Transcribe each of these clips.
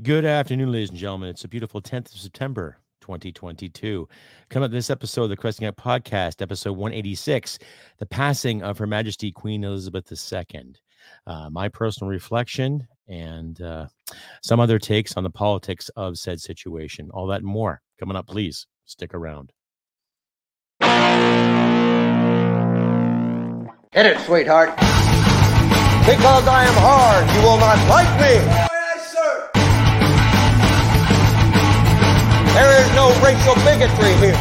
Good afternoon, ladies and gentlemen. It's a beautiful 10th of September, 2022. Come up this episode of the Crusty Canuck Podcast, episode 186, the passing of Her Majesty Queen Elizabeth II. Uh, my personal reflection and uh, some other takes on the politics of said situation. All that and more coming up. Please stick around. Hit it, sweetheart. Because I am hard, you will not like me. There is no racial bigotry here.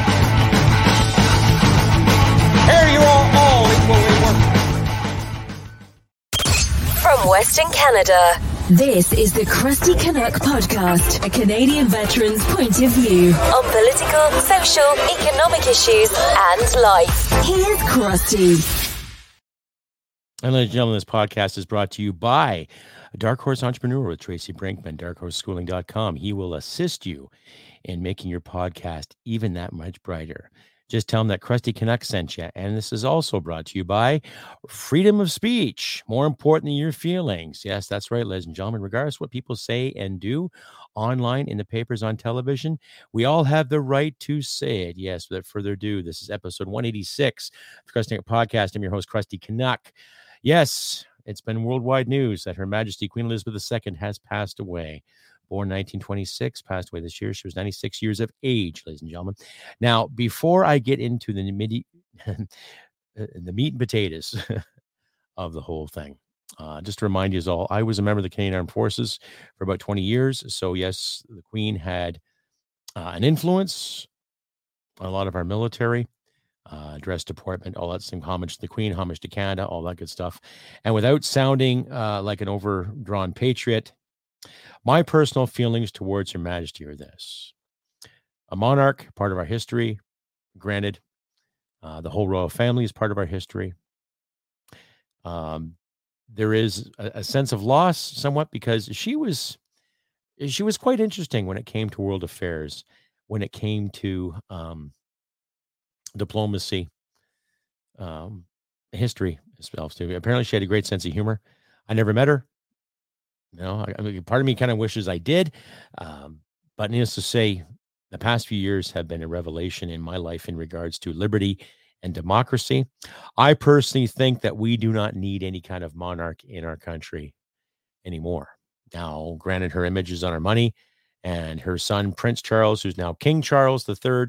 Here you are all equally worthless. From Western Canada, this is the Crusty Canuck Podcast, a Canadian veteran's point of view on political, social, economic issues, and life. Here's Crusty. And ladies and gentlemen, this podcast is brought to you by Dark Horse Entrepreneur with Tracy Brinkmann, darkhorseschooling.com. He will assist you in making your podcast even that much brighter. Just tell them that Crusty Canuck sent you. And this is also brought to you by freedom of speech, more important than your feelings. Yes, that's right, ladies and gentlemen. Regardless of what people say and do online, in the papers, on television, we all have the right to say it. Yes, without further ado, this is episode 186 of the Crusty Canuck Podcast. I'm your host, Crusty Canuck. Yes, it's been worldwide news that Her Majesty Queen Elizabeth II has passed away born 1926, passed away this year. She was 96 years of age, ladies and gentlemen. Now, before I get into the midi, uh, the meat and potatoes of the whole thing, uh, just to remind you all, I was a member of the Canadian Armed Forces for about 20 years. So, yes, the Queen had uh, an influence on a lot of our military. Uh, dress department, all that same homage to the Queen, homage to Canada, all that good stuff. And without sounding uh, like an overdrawn patriot, my personal feelings towards Her Majesty are this a monarch, part of our history, granted. Uh, the whole royal family is part of our history. Um, there is a, a, sense of loss somewhat because she was she was quite interesting when it came to world affairs, when it came to um, diplomacy, um, history itself too. Apparently, she had a great sense of humor. I never met her. You know, I, I part of me kind of wishes I did. Um, but needless to say, the past few years have been a revelation in my life in regards to liberty and democracy. I personally think that we do not need any kind of monarch in our country anymore. Now, granted, her image is on our money, and her son, Prince Charles, who's now King Charles III,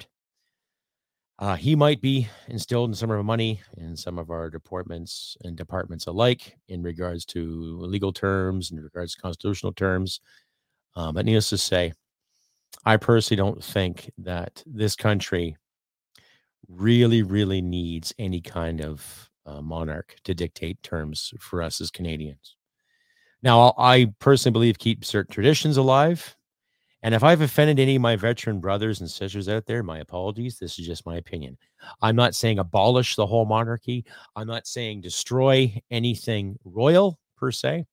uh, he might be instilled in some of our money in some of our departments and departments alike in regards to legal terms, in regards to constitutional terms. Um, but needless to say, I personally don't think that this country really, really needs any kind of uh, monarch to dictate terms for us as Canadians. Now, I personally believe keep certain traditions alive and if I've offended any of my veteran brothers and sisters out there, my apologies. This is just my opinion. I'm not saying abolish the whole monarchy. I'm not saying destroy anything royal per se,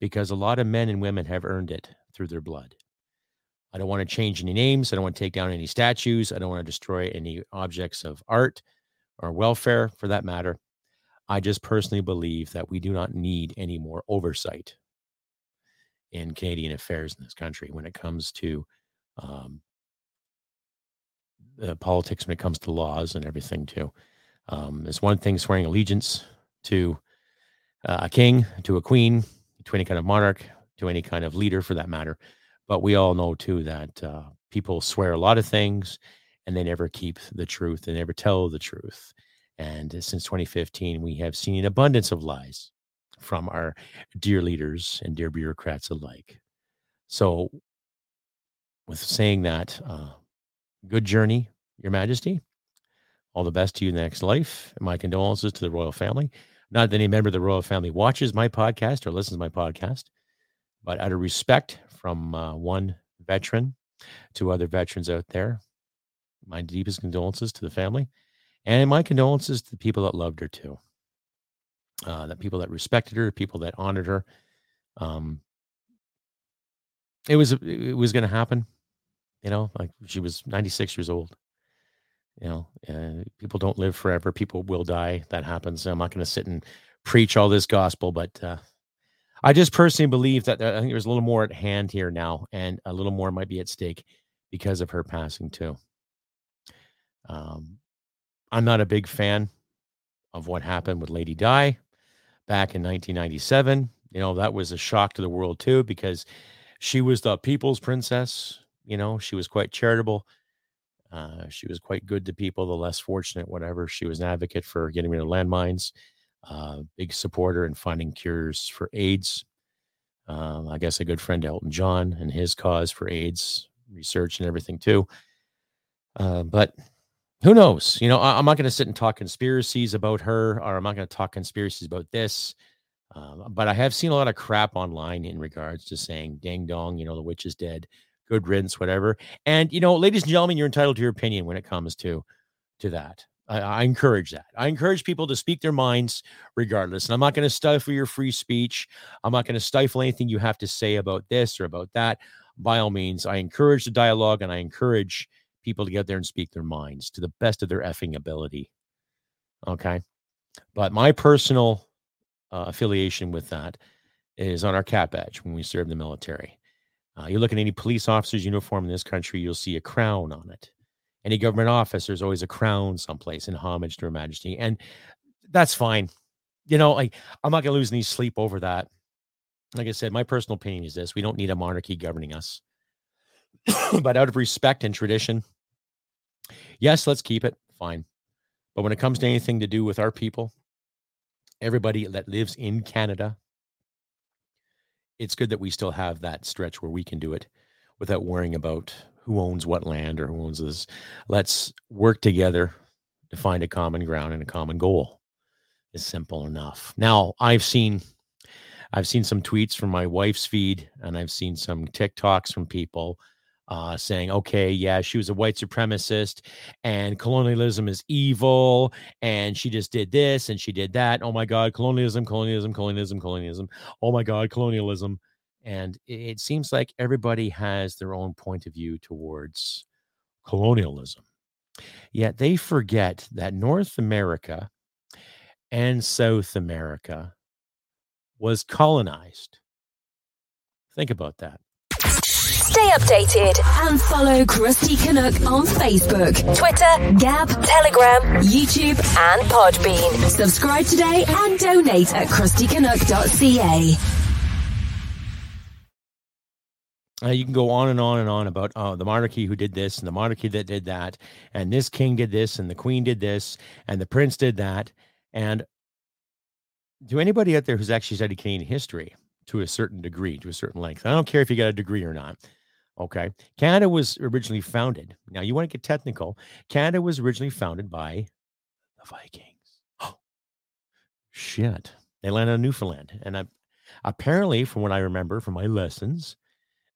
because a lot of men and women have earned it through their blood. I don't want to change any names. I don't want to take down any statues. I don't want to destroy any objects of art or welfare for that matter. I just personally believe that we do not need any more oversight in Canadian affairs in this country when it comes to um, politics, when it comes to laws and everything too. Um, it's one thing swearing allegiance to uh, a king, to a queen, to any kind of monarch, to any kind of leader for that matter. But we all know too that uh, people swear a lot of things and they never keep the truth. They never tell the truth. And since 2015, we have seen an abundance of lies from our dear leaders and dear bureaucrats alike. So, with saying that, uh, good journey, Your Majesty. All the best to you in the next life. And my condolences to the royal family. Not that any member of the royal family watches my podcast or listens to my podcast, but out of respect from uh, one veteran to other veterans out there, my deepest condolences to the family and my condolences to the people that loved her too uh, that people that respected her, people that honored her. Um, it was it was going to happen, you know. Like she was 96 years old. You know, uh, people don't live forever. People will die. That happens. I'm not going to sit and preach all this gospel, but uh, I just personally believe that I think there's a little more at hand here now, and a little more might be at stake because of her passing too. Um, I'm not a big fan of what happened with Lady Di back in 1997. You know, that was a shock to the world too, because she was the people's princess. You know, she was quite charitable. Uh, she was quite good to people, the less fortunate, whatever. She was an advocate for getting rid of landmines, uh, big supporter in finding cures for AIDS. Um, I guess a good friend to Elton John and his cause for AIDS research and everything too. Uh, but who knows? You know, I, am not going to sit and talk conspiracies about her, or I'm not going to talk conspiracies about this. Um, but I have seen a lot of crap online in regards to saying "ding dong," you know, the witch is dead, good riddance, whatever. And you know, ladies and gentlemen, you're entitled to your opinion when it comes to to that. I, I encourage that. I encourage people to speak their minds regardless. And I'm not going to stifle your free speech. I'm not going to stifle anything you have to say about this or about that. By all means, I encourage the dialogue and I encourage people to get there and speak their minds to the best of their effing ability. Okay. But my personal uh, affiliation with that is on our cap badge when we serve the military. Uh, you look at any police officer's uniform in this country, you'll see a crown on it. Any government office, there's always a crown someplace in homage to Her Majesty. And that's fine. You know, like I'm not going to lose any sleep over that. Like I said, my personal opinion is this we don't need a monarchy governing us. but out of respect and tradition, Yes, let's keep it. Fine. But when it comes to anything to do with our people, everybody that lives in Canada, it's good that we still have that stretch where we can do it without worrying about who owns what land or who owns this. Let's work together to find a common ground and a common goal. Is simple enough. Now, I've seen I've seen some tweets from my wife's feed and I've seen some TikToks from people uh, saying, okay, yeah, she was a white supremacist and colonialism is evil and she just did this and she did that. Oh my God, colonialism, colonialism, colonialism, colonialism. Oh my God, colonialism. And it seems like everybody has their own point of view towards colonialism. Yet they forget that North America and South America was colonized. Think about that. Stay updated and follow Crusty Canuck on Facebook, Twitter, Gab, Telegram, YouTube, and Podbean. Subscribe today and donate at crustycanuck.ca. Uh, you can go on and on and on about uh, the monarchy who did this and the monarchy that did that, and this king did this and the queen did this and the prince did that. And to anybody out there who's actually studied Canadian history to a certain degree, to a certain length, I don't care if you got a degree or not. Okay. Canada was originally founded. Now, you want to get technical. Canada was originally founded by the Vikings. Oh, shit. They landed on Newfoundland. And I, apparently, from what I remember from my lessons,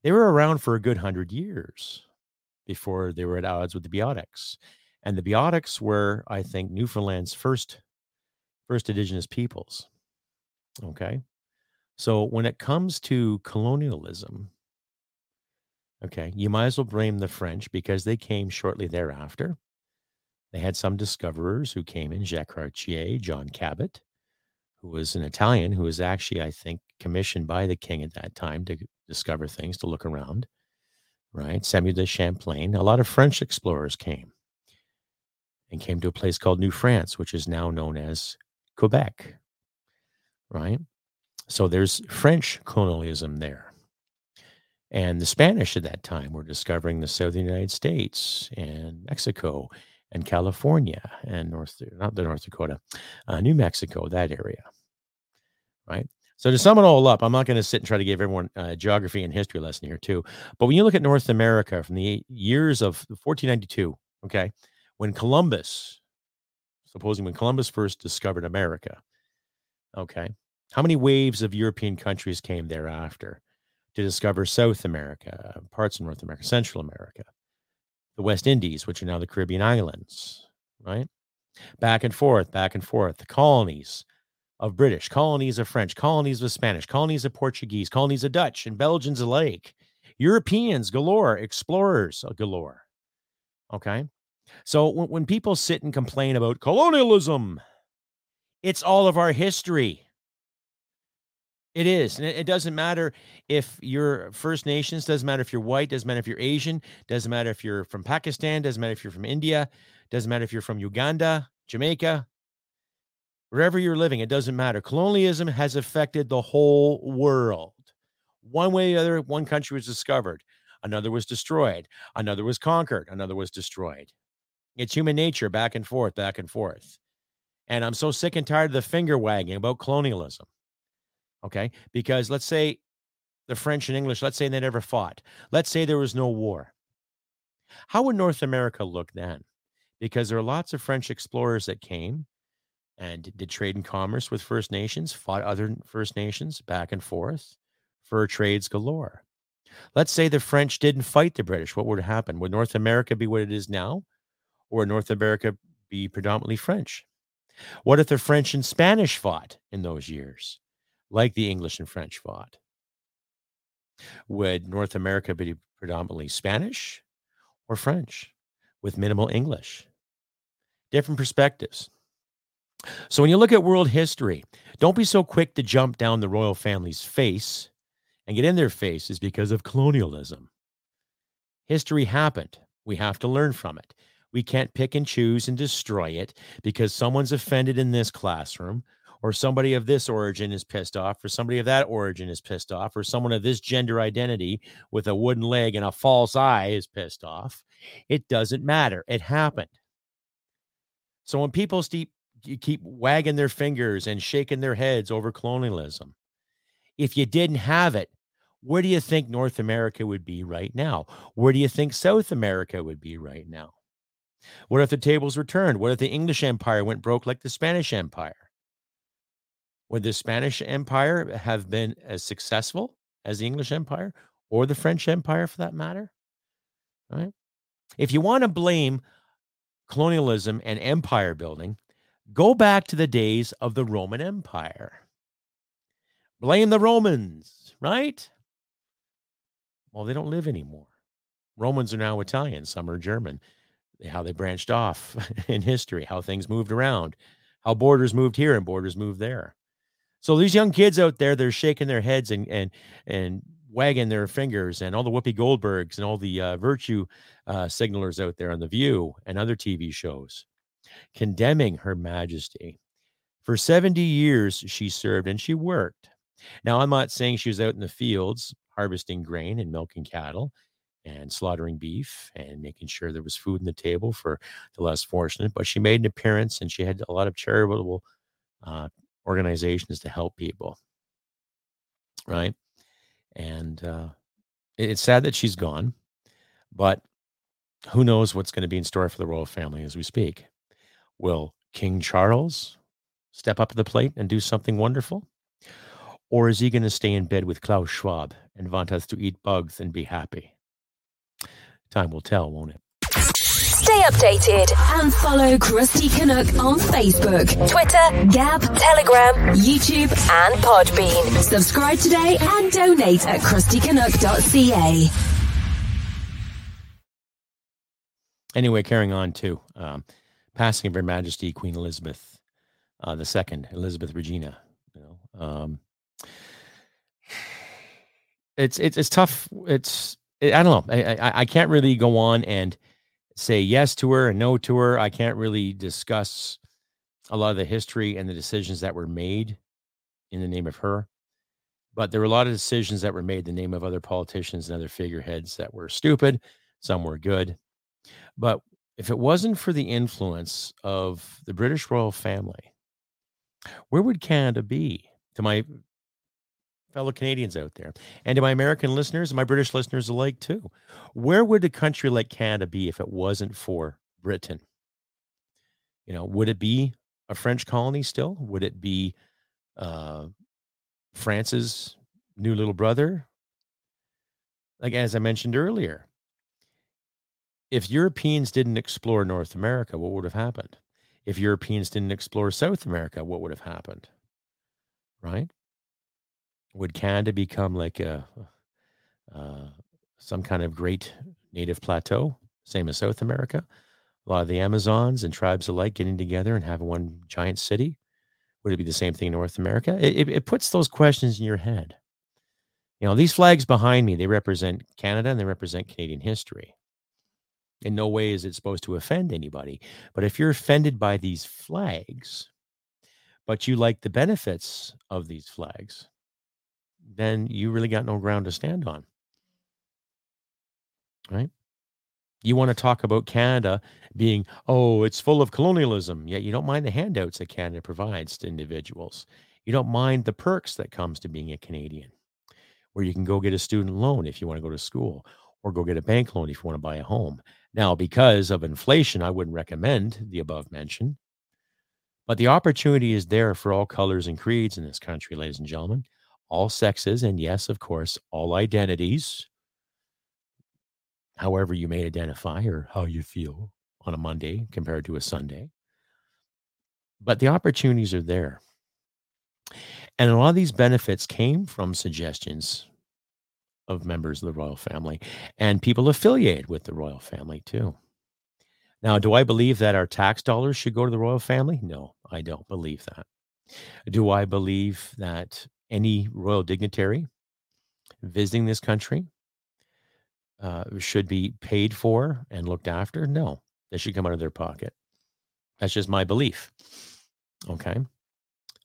they were around for a good hundred years before they were at odds with the Beothuks. And the Beothuks were, I think, Newfoundland's first first indigenous peoples. Okay. So when it comes to colonialism, Okay, you might as well blame the French because they came shortly thereafter. They had some discoverers who came in Jacques Cartier, John Cabot, who was an Italian who was actually, I think, commissioned by the king at that time to discover things, to look around, right? Samuel de Champlain. A lot of French explorers came and came to a place called New France, which is now known as Quebec, right? So there's French colonialism there. And the Spanish at that time were discovering the southern United States and Mexico and California and North, not the North Dakota, uh, New Mexico, that area. Right. So to sum it all up, I'm not going to sit and try to give everyone a geography and history lesson here too. But when you look at North America from the years of 1492, okay, when Columbus, supposing when Columbus first discovered America, okay, how many waves of European countries came thereafter? To discover South America, parts of North America, Central America, the West Indies, which are now the Caribbean islands, right? Back and forth, back and forth. The colonies of British, colonies of French, colonies of Spanish, colonies of Portuguese, colonies of Dutch and Belgians alike, Europeans galore, explorers galore. Okay. So when, when people sit and complain about colonialism, it's all of our history. It is. And it, doesn't matter if you're First Nations, doesn't matter if you're white, doesn't matter if you're Asian, doesn't matter if you're from Pakistan, doesn't matter if you're from India, doesn't matter if you're from Uganda, Jamaica, wherever you're living, it doesn't matter. Colonialism has affected the whole world. One way or the other, one country was discovered, another was destroyed, another was conquered, another was destroyed. It's human nature, back and forth, back and forth. And I'm so sick and tired of the finger wagging about colonialism. Okay. Because let's say the French and English, let's say they never fought. Let's say there was no war. How would North America look then? Because there are lots of French explorers that came and did trade and commerce with First Nations, fought other First Nations back and forth, fur trades galore. Let's say the French didn't fight the British. What would happen? Would North America be what it is now? Or North America be predominantly French? What if the French and Spanish fought in those years, like the English and French fought? Would North America be predominantly Spanish or French with minimal English? Different perspectives. So when you look at world history, don't be so quick to jump down the royal family's face and get in their faces because of colonialism. History happened. We have to learn from it. We can't pick and choose and destroy it because someone's offended in this classroom, or somebody of this origin is pissed off, or somebody of that origin is pissed off, or someone of this gender identity with a wooden leg and a false eye is pissed off. It doesn't matter. It happened. So when people keep, keep wagging their fingers and shaking their heads over colonialism, if you didn't have it, where do you think North America would be right now? Where do you think South America would be right now? What if the tables were turned? What if the English Empire went broke like the Spanish Empire? Would the Spanish Empire have been as successful as the English Empire or the French Empire for that matter? Right? If you want to blame colonialism and empire building, go back to the days of the Roman Empire. Blame the Romans, right? Well, they don't live anymore. Romans are now Italian, some are German how they branched off in history, how things moved around, how borders moved here and borders moved there. So these young kids out there, they're shaking their heads and and and wagging their fingers, and all the Whoopi Goldbergs and all the uh, virtue uh, signalers out there on the View and other TV shows, condemning Her Majesty. For 70 years, she served and she worked. Now, I'm not saying she was out in the fields harvesting grain and milking cattle and slaughtering beef and making sure there was food on the table for the less fortunate. But she made an appearance and she had a lot of charitable uh, organizations to help people. Right. And uh, it's sad that she's gone, but who knows what's going to be in store for the royal family as we speak. Will King Charles step up to the plate and do something wonderful? Or is he going to stay in bed with Klaus Schwab and want us to eat bugs and be happy? Time will tell, won't it? Stay updated and follow Crusty Canuck on Facebook, Twitter, Gab, Telegram, YouTube, and Podbean. Subscribe today and donate at crustycanuck.ca. Anyway, carrying on to um, passing of Her Majesty Queen Elizabeth uh, the Second, Elizabeth Regina. You know, um, it's it's it's tough. It's I don't know. I, I, I can't really go on and say yes to her and no to her. I can't really discuss a lot of the history and the decisions that were made in the name of her. But there were a lot of decisions that were made in the name of other politicians and other figureheads that were stupid. Some were good. But if it wasn't for the influence of the British royal family, where would Canada be? To my fellow Canadians out there, and to my American listeners and my British listeners alike, too. Where would a country like Canada be if it wasn't for Britain? You know, would it be a French colony still? Would it be uh, France's new little brother? Like, as I mentioned earlier, if Europeans didn't explore North America, what would have happened? If Europeans didn't explore South America, what would have happened? Right? Would Canada become like a uh, some kind of great native plateau, same as South America? A lot of the Amazons and tribes alike getting together and having one giant city. Would it be the same thing in North America? It, it, it puts those questions in your head. You know, these flags behind me, they represent Canada and they represent Canadian history. In no way is it supposed to offend anybody. But if you're offended by these flags, but you like the benefits of these flags, then you really got no ground to stand on. Right? You want to talk about Canada being, oh, it's full of colonialism, yet you don't mind the handouts that Canada provides to individuals. You don't mind the perks that comes to being a Canadian, where you can go get a student loan if you want to go to school, or go get a bank loan if you want to buy a home. Now, because of inflation, I wouldn't recommend the above mentioned, but the opportunity is there for all colors and creeds in this country, ladies and gentlemen, all sexes, and yes, of course, all identities, however you may identify or how you feel on a Monday compared to a Sunday. But the opportunities are there. And a lot of these benefits came from suggestions of members of the royal family and people affiliated with the royal family too. Now, do I believe that our tax dollars should go to the royal family? No, I don't believe that. Do I believe that any royal dignitary visiting this country uh, should be paid for and looked after? No, they should come out of their pocket. That's just my belief. Okay.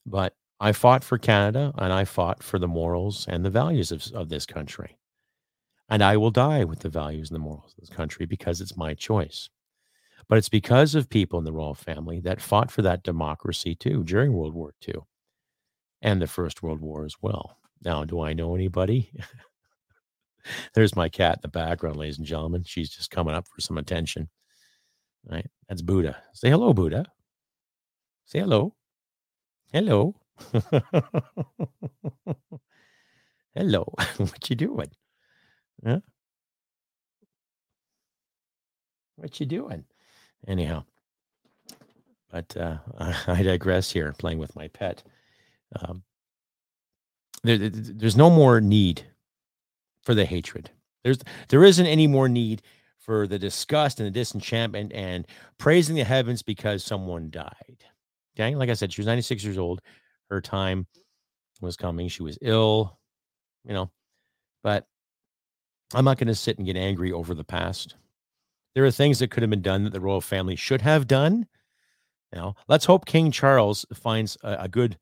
But I fought for Canada and I fought for the morals and the values of, of this country. And I will die with the values and the morals of this country because it's my choice. But it's because of people in the royal family that fought for that democracy too during World War II and the First World War as well. Now, do I know anybody? There's my cat in the background, ladies and gentlemen. She's just coming up for some attention. Right? That's Buddha. Say hello, Buddha. Say hello. Hello. hello. what you doing? Huh? What you doing? Anyhow, but uh, I digress here. Playing with my pet. Um, there, there's no more need for the hatred. There's there isn't any more need for the disgust and the disenchantment and praising the heavens because someone died. Okay, like I said, she was 96 years old. Her time was coming. She was ill, you know, but I'm not going to sit and get angry over the past. There are things that could have been done that the royal family should have done. Now, let's hope King Charles finds a, a good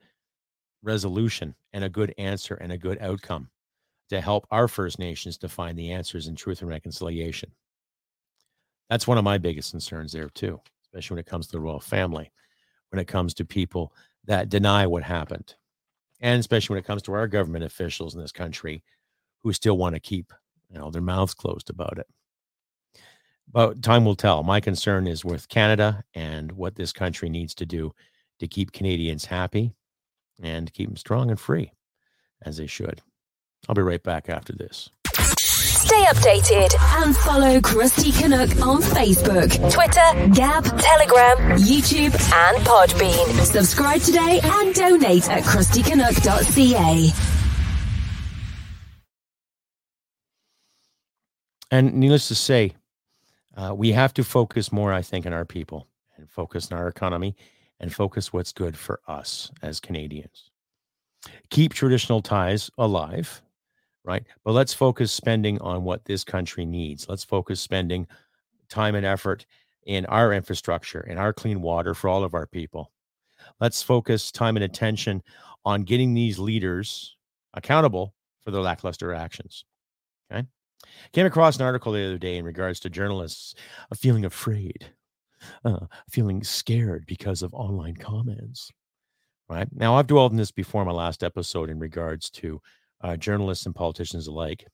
resolution and a good answer and a good outcome to help our First Nations to find the answers in truth and reconciliation. That's one of my biggest concerns there, too, especially when it comes to the royal family, when it comes to people that deny what happened, and especially when it comes to our government officials in this country who still want to keep you know their mouths closed about it. But time will tell. My concern is with Canada and what this country needs to do to keep Canadians happy and keep them strong and free as they should. I'll be right back after this. Stay updated and follow Crusty Canuck on Facebook, Twitter, Gab, Telegram, YouTube, and Podbean. Subscribe today and donate at crustycanuck.ca. And needless to say, uh, we have to focus more, I think, on our people and focus on our economy and focus what's good for us as Canadians. Keep traditional ties alive, right? But let's focus spending on what this country needs. Let's focus spending time and effort in our infrastructure and our clean water for all of our people. Let's focus time and attention on getting these leaders accountable for their lackluster actions. Okay. Came across an article the other day in regards to journalists feeling afraid uh, feeling scared because of online comments. Right now, I've dwelled on this before my last episode in regards to uh, journalists and politicians alike.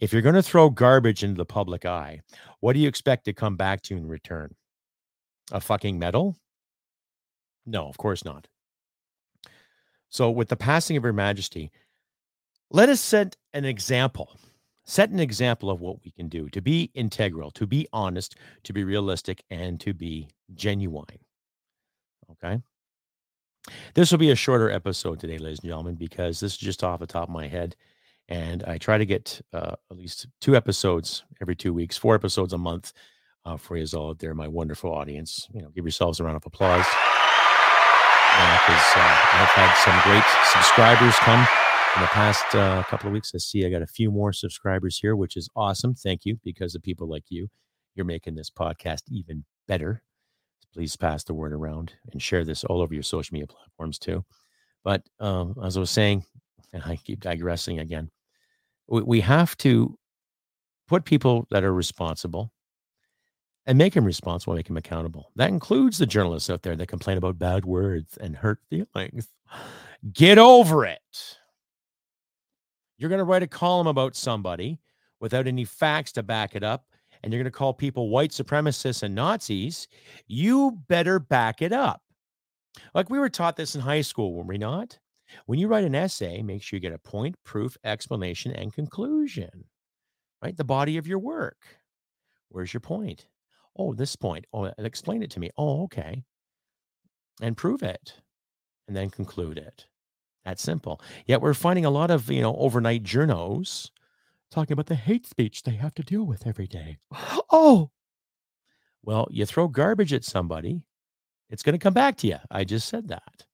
If you're going to throw garbage into the public eye, what do you expect to come back to in return? A fucking medal? No, of course not. So, with the passing of Her Majesty, let us set an example set an example of what we can do to be integral, to be honest, to be realistic, and to be genuine. Okay. This will be a shorter episode today, ladies and gentlemen, because this is just off the top of my head. And I try to get uh, at least two episodes every two weeks, four episodes a month uh, for you all out there, my wonderful audience. You know, give yourselves a round of applause. because uh, I've had some great subscribers come in the past uh, couple of weeks. I see I got a few more subscribers here, which is awesome. Thank you because of people like you. You're making this podcast even better. Please pass the word around and share this all over your social media platforms too. But um, as I was saying, and I keep digressing again, we, we have to put people that are responsible and make them responsible, make them accountable. That includes the journalists out there that complain about bad words and hurt feelings. Get over it. You're going to write a column about somebody without any facts to back it up, and you're going to call people white supremacists and Nazis. You better back it up. Like we were taught this in high school, were we not? When you write an essay, make sure you get a point, proof, explanation, and conclusion, right? The body of your work. Where's your point? Oh, this point. Oh, explain it to me. Oh, okay. And prove it and then conclude it. That's simple. Yet we're finding a lot of, you know, overnight journos talking about the hate speech they have to deal with every day. Oh, well, you throw garbage at somebody, it's going to come back to you. I just said that.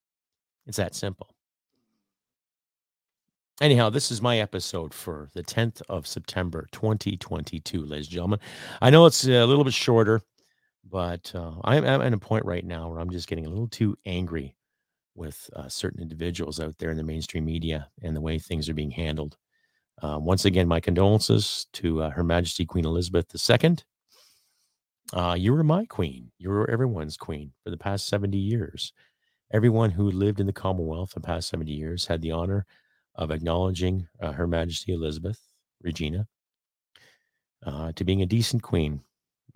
It's that simple. Anyhow, this is my episode for the 10th of September, 2022, ladies and gentlemen. I know it's a little bit shorter, but uh, I'm, I'm at a point right now where I'm just getting a little too angry with uh, certain individuals out there in the mainstream media and the way things are being handled. Uh, once again, my condolences to uh, Her Majesty Queen Elizabeth II. Uh, you were my queen. You were everyone's queen for the past 70 years. Everyone who lived in the Commonwealth the past 70 years had the honor of acknowledging uh, Her Majesty Elizabeth Regina uh, to being a decent queen,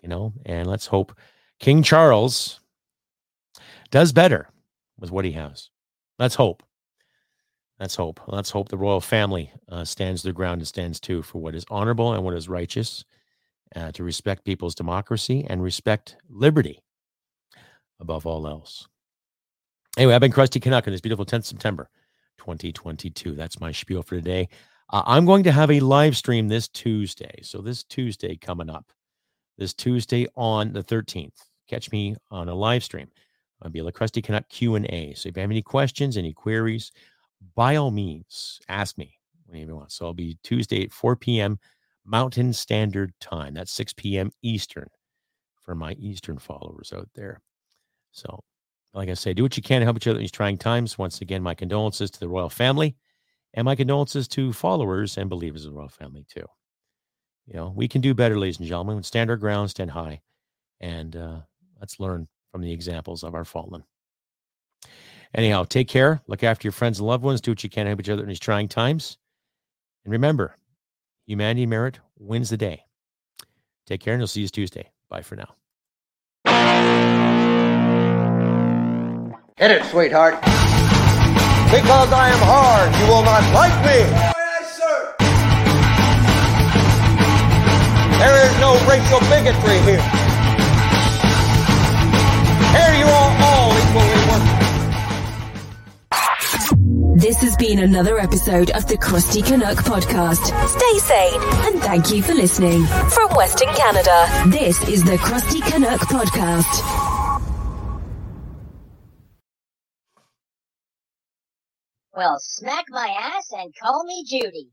you know, and let's hope King Charles does better with what he has. Let's hope. Let's hope. Let's hope the royal family uh, stands their ground and stands too for what is honorable and what is righteous, uh, to respect people's democracy and respect liberty above all else. Anyway, I've been Crusty Canuck on this beautiful 10th September. 2022. That's my spiel for today. Uh, I'm going to have a live stream this Tuesday. So, this Tuesday coming up, this Tuesday on the 13th. Catch me on a live stream. I'll be a Crusty Canuck Q&A. So if you have any questions, any queries, by all means, ask me whenever you want. So I'll be Tuesday at 4 p.m. Mountain Standard Time. That's 6 p.m. Eastern for my Eastern followers out there. So like I say, do what you can to help each other in these trying times. Once again, my condolences to the royal family and my condolences to followers and believers of the royal family, too. You know, we can do better, ladies and gentlemen. Stand our ground, stand high, and uh, let's learn from the examples of our fallen. Anyhow, take care. Look after your friends and loved ones. Do what you can to help each other in these trying times. And remember, humanity merit wins the day. Take care, and we will see you Tuesday. Bye for now. Hit it, sweetheart. Because I am hard, you will not like me. Yes, sir. There is no racial bigotry. Here This has been another episode of the Crusty Canuck podcast. Stay sane and thank you for listening. From Western Canada, this is the Crusty Canuck podcast. Well, smack my ass and call me Judy.